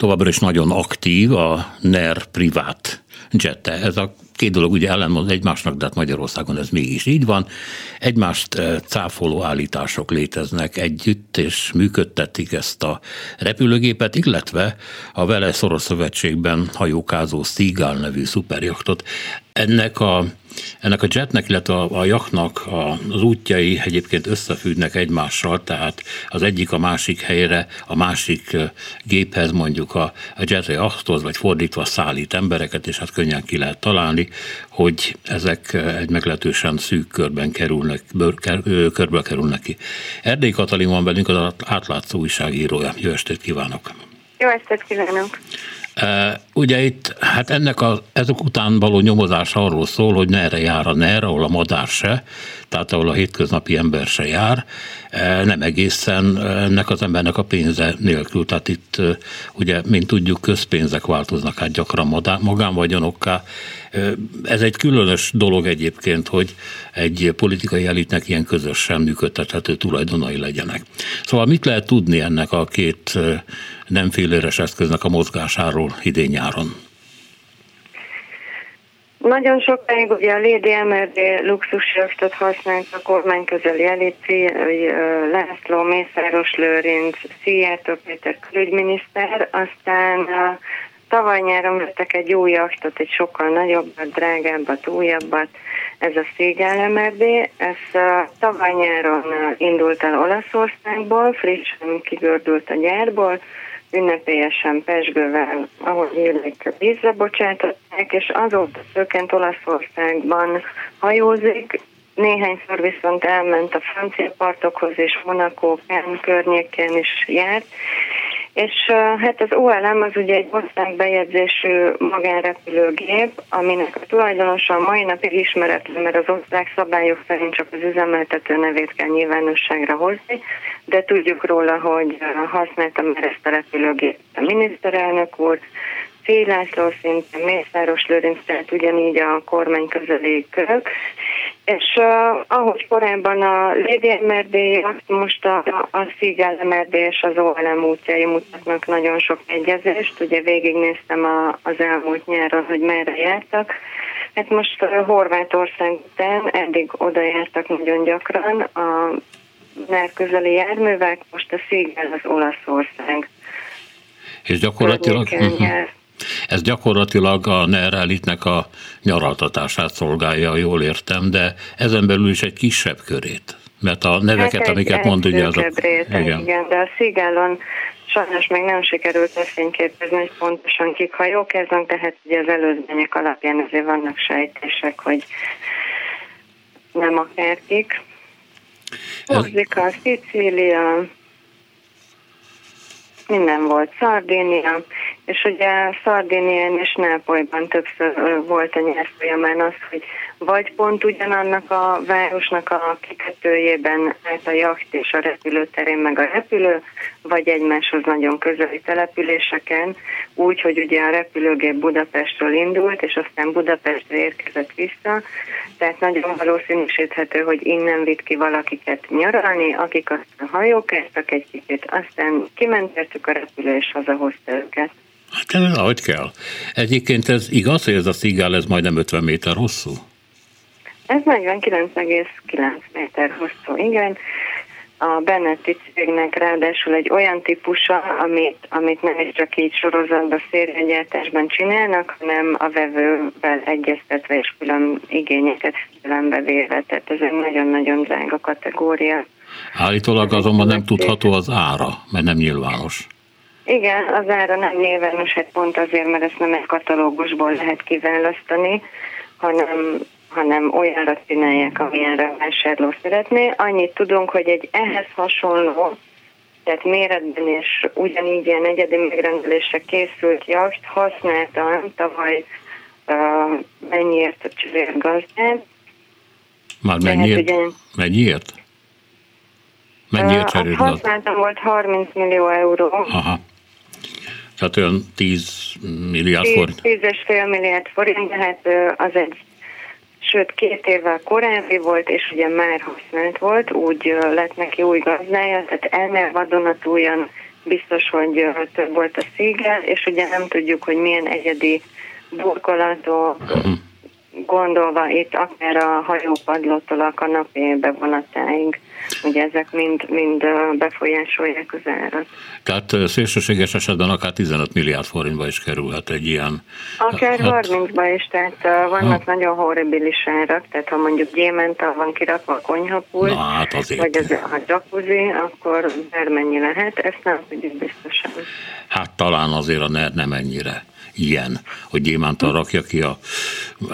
Továbbra is nagyon aktív a NER privát jette. Ez a két dolog ugye ellenmond egymásnak, de hát Magyarországon ez mégis így van. Egymást eh, cáfoló állítások léteznek együtt, és működtetik ezt a repülőgépet, illetve a vele szoros szövetségben hajókázó Seagull nevű szuperjaktot. Ennek a ennek a jetnek, illetve a, a jaknak az útjai egyébként összefüggnek egymással, tehát az egyik a másik helyre, a másik géphez mondjuk a, a jet jachthoz, vagy fordítva szállít embereket, és hát könnyen ki lehet találni, hogy ezek egy meglehetősen szűk körben kerülnek, bőr, körbe kerülnek ki. Erdély Katalin van velünk, az átlátszó újságírója. Jó estét kívánok! Jó estét kívánok! Ugye itt, hát ennek a, ezek után való nyomozás arról szól, hogy erre jár a NER, ahol a madár se, tehát ahol a hétköznapi ember se jár, nem egészen ennek az embernek a pénze nélkül. Tehát itt ugye, mint tudjuk, közpénzek változnak át gyakran magánvagyonokká. Ez egy különös dolog egyébként, hogy egy politikai elitnek ilyen közösen működtethető tulajdonai legyenek. Szóval mit lehet tudni ennek a két nem féléres eszköznek a mozgásáról idén-nyáron? Nagyon sokáig ugye a Lady MRD luxusjachtot használt a kormány közeli elici, László, Mészáros Lőrinc, Szijjártó Péter külügyminiszter, aztán tavaly nyáron vettek egy új jachtot, egy sokkal nagyobbat, drágábbat, újabbat, ez a Szégel MRD, ez tavaly nyáron indult el Olaszországból, frissen kigördült a gyárból, ünnepélyesen Pesgővel, ahogy élik, vízre bocsátották, és azóta szökent Olaszországban hajózik, néhányszor viszont elment a francia partokhoz és Monaco Kern környéken is járt, és hát az OLM az ugye egy országbejegyzésű magánrepülőgép, aminek a tulajdonosa a mai napig ismeretlen, mert az ország szabályok szerint csak az üzemeltető nevét kell nyilvánosságra hozni, de tudjuk róla, hogy használta már ezt a repülőgépet a miniszterelnök úr, Szély László szintén, Mészáros Lőrinc, tehát ugyanígy a kormány közeli körök. És uh, ahogy korábban a MRD, most a, a Szigel MRD és az OLM útjai mutatnak nagyon sok egyezést. Ugye végignéztem a, az elmúlt nyáron, hogy merre jártak. Hát most uh, Horvátország után eddig oda jártak nagyon gyakran a NER közeli járművek, most a Szigel az Olaszország. És gyakorlatilag... Uh-huh. Ez gyakorlatilag a NER elitnek a nyaraltatását szolgálja, jól értem, de ezen belül is egy kisebb körét. Mert a neveket, hát amiket mond, ugye azok... Réteg, igen. igen, de a Szigálon sajnos még nem sikerült lefényképezni, hogy pontosan kik hajók ezek, de hát ugye az előzmények alapján azért vannak sejtések, hogy nem akárkik. Korzika, Szicília, minden volt, Szardénia, és ugye Szardénián és Nápolyban többször volt a nyár folyamán az, hogy vagy pont ugyanannak a városnak a kikötőjében állt a jacht és a repülőterén meg a repülő, vagy egymáshoz nagyon közeli településeken, úgy, hogy ugye a repülőgép Budapestről indult, és aztán Budapestre érkezett vissza, tehát nagyon valószínűsíthető, hogy innen vitt ki valakiket nyaralni, akik aztán hajókáztak egy kicsit, aztán kimentettük a repülő és hazahozta őket. Hát ez ahogy kell. Egyébként ez igaz, hogy ez a szigál ez majdnem 50 méter hosszú? Ez 49,9 méter hosszú, igen. A Benetti cégnek ráadásul egy olyan típusa, amit, amit nem is csak így sorozatban szériagyártásban csinálnak, hanem a vevővel egyeztetve és külön igényeket figyelembe véve. Tehát ez egy nagyon-nagyon drága kategória. Állítólag azonban nem tudható az ára, mert nem nyilvános. Igen, az ára nem nyilvános, hát pont azért, mert ezt nem egy katalógusból lehet kiválasztani, hanem, hanem olyanra csinálják, amilyenre vásárló szeretné. Annyit tudunk, hogy egy ehhez hasonló, tehát méretben és ugyanígy ilyen egyedi megrendelésre készült jacht használtam tavaly uh, mennyiért a csillérgazdát. Már mennyiért? Hát ugye, mennyiért? Mennyiért cserélt? Uh, használtam volt 30 millió euró. Aha. Tehát olyan 10 milliárd forint. 10 és fél milliárd forint, de hát az egy sőt két évvel korábbi volt, és ugye már használt volt, úgy lett neki új gazdája, tehát ennél vadonatújan biztos, hogy több volt a szíge, és ugye nem tudjuk, hogy milyen egyedi burkolatok, uh-huh gondolva itt akár a hajópadlótól a kanapé bevonatáig, ugye ezek mind, mind befolyásolják az árat. Tehát szélsőséges esetben akár 15 milliárd forintba is kerülhet egy ilyen. Akár hát... 30-ba is, tehát vannak ha. nagyon horribilis árak, tehát ha mondjuk gyémenta van kirakva a konyhapult, hát vagy az a jacuzzi, akkor bármennyi lehet, ezt nem tudjuk biztosan. Hát talán azért a NER nem ennyire ilyen, hogy gyémántal rakja ki a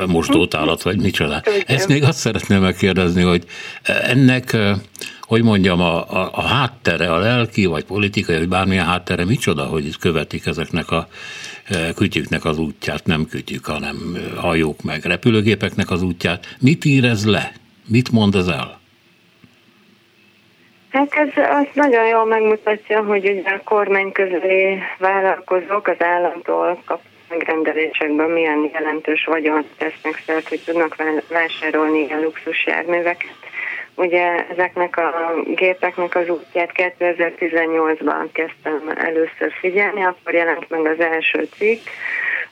mosdótálat, vagy micsoda. Ezt még azt szeretném megkérdezni, hogy ennek, hogy mondjam, a, a, a háttere, a lelki, vagy politikai, vagy bármilyen háttere, micsoda, hogy itt követik ezeknek a kütyüknek az útját, nem kütyük, hanem hajók meg repülőgépeknek az útját. Mit ír ez le? Mit mond ez el? Hát ez azt nagyon jól megmutatja, hogy ugye a kormány közeli vállalkozók az államtól kap megrendelésekben milyen jelentős vagyon tesznek szert, hogy tudnak vásárolni ilyen luxus járműveket. Ugye ezeknek a gépeknek az útját 2018-ban kezdtem először figyelni, akkor jelent meg az első cikk,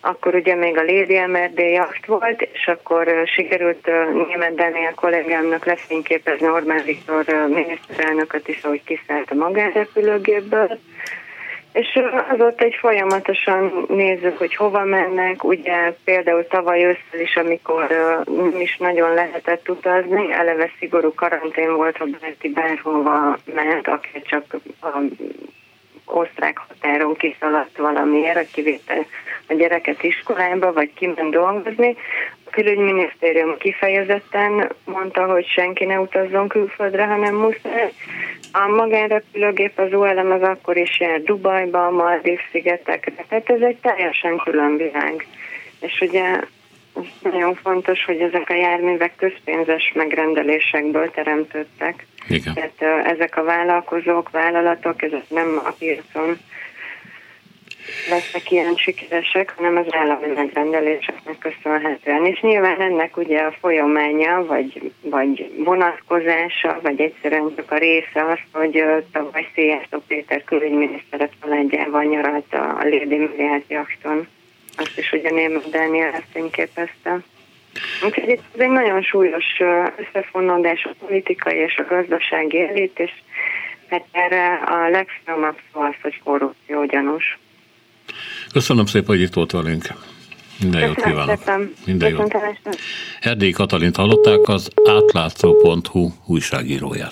akkor ugye még a Lady MRD jacht volt, és akkor sikerült német Daniel kollégámnak lefényképezni Orbán Viktor miniszterelnököt is, ahogy kiszállt a magánrepülőgépből, és azóta egy folyamatosan nézzük, hogy hova mennek. Ugye például tavaly ősszel is, amikor nem is nagyon lehetett utazni, eleve szigorú karantén volt, ha bárki bárhova ment, akár csak a osztrák határon kiszaladt valamiért, a kivétel a gyereket iskolába, vagy kiment dolgozni. A külügyminisztérium kifejezetten mondta, hogy senki ne utazzon külföldre, hanem muszáj. A magánrepülőgép az ULM az akkor is jár Dubajba, a Maldív szigetekre, tehát ez egy teljesen külön világ. És ugye nagyon fontos, hogy ezek a járművek közpénzes megrendelésekből teremtődtek. Igen. Tehát ezek a vállalkozók, vállalatok, ezek nem a piacon lesznek ilyen sikeresek, hanem az állami megrendeléseknek köszönhetően. És nyilván ennek ugye a folyamánya, vagy, vagy vonatkozása, vagy egyszerűen csak a része az, hogy tavaly Szijjártó Péter külügyminiszteret családjával nyaralt a Lady Milliárd jakton. Azt is ugye Német Dániel ezt fényképezte. Úgyhogy ez egy nagyon súlyos összefonódás a politikai és a gazdasági elit, és hát erre a legfinomabb szó az, hogy korrupció gyanús. Köszönöm szépen, hogy itt volt velünk. Minden jót kívánok. Minden jót. Erdélyi Katalint hallották az átlátszó.hu újságíróját.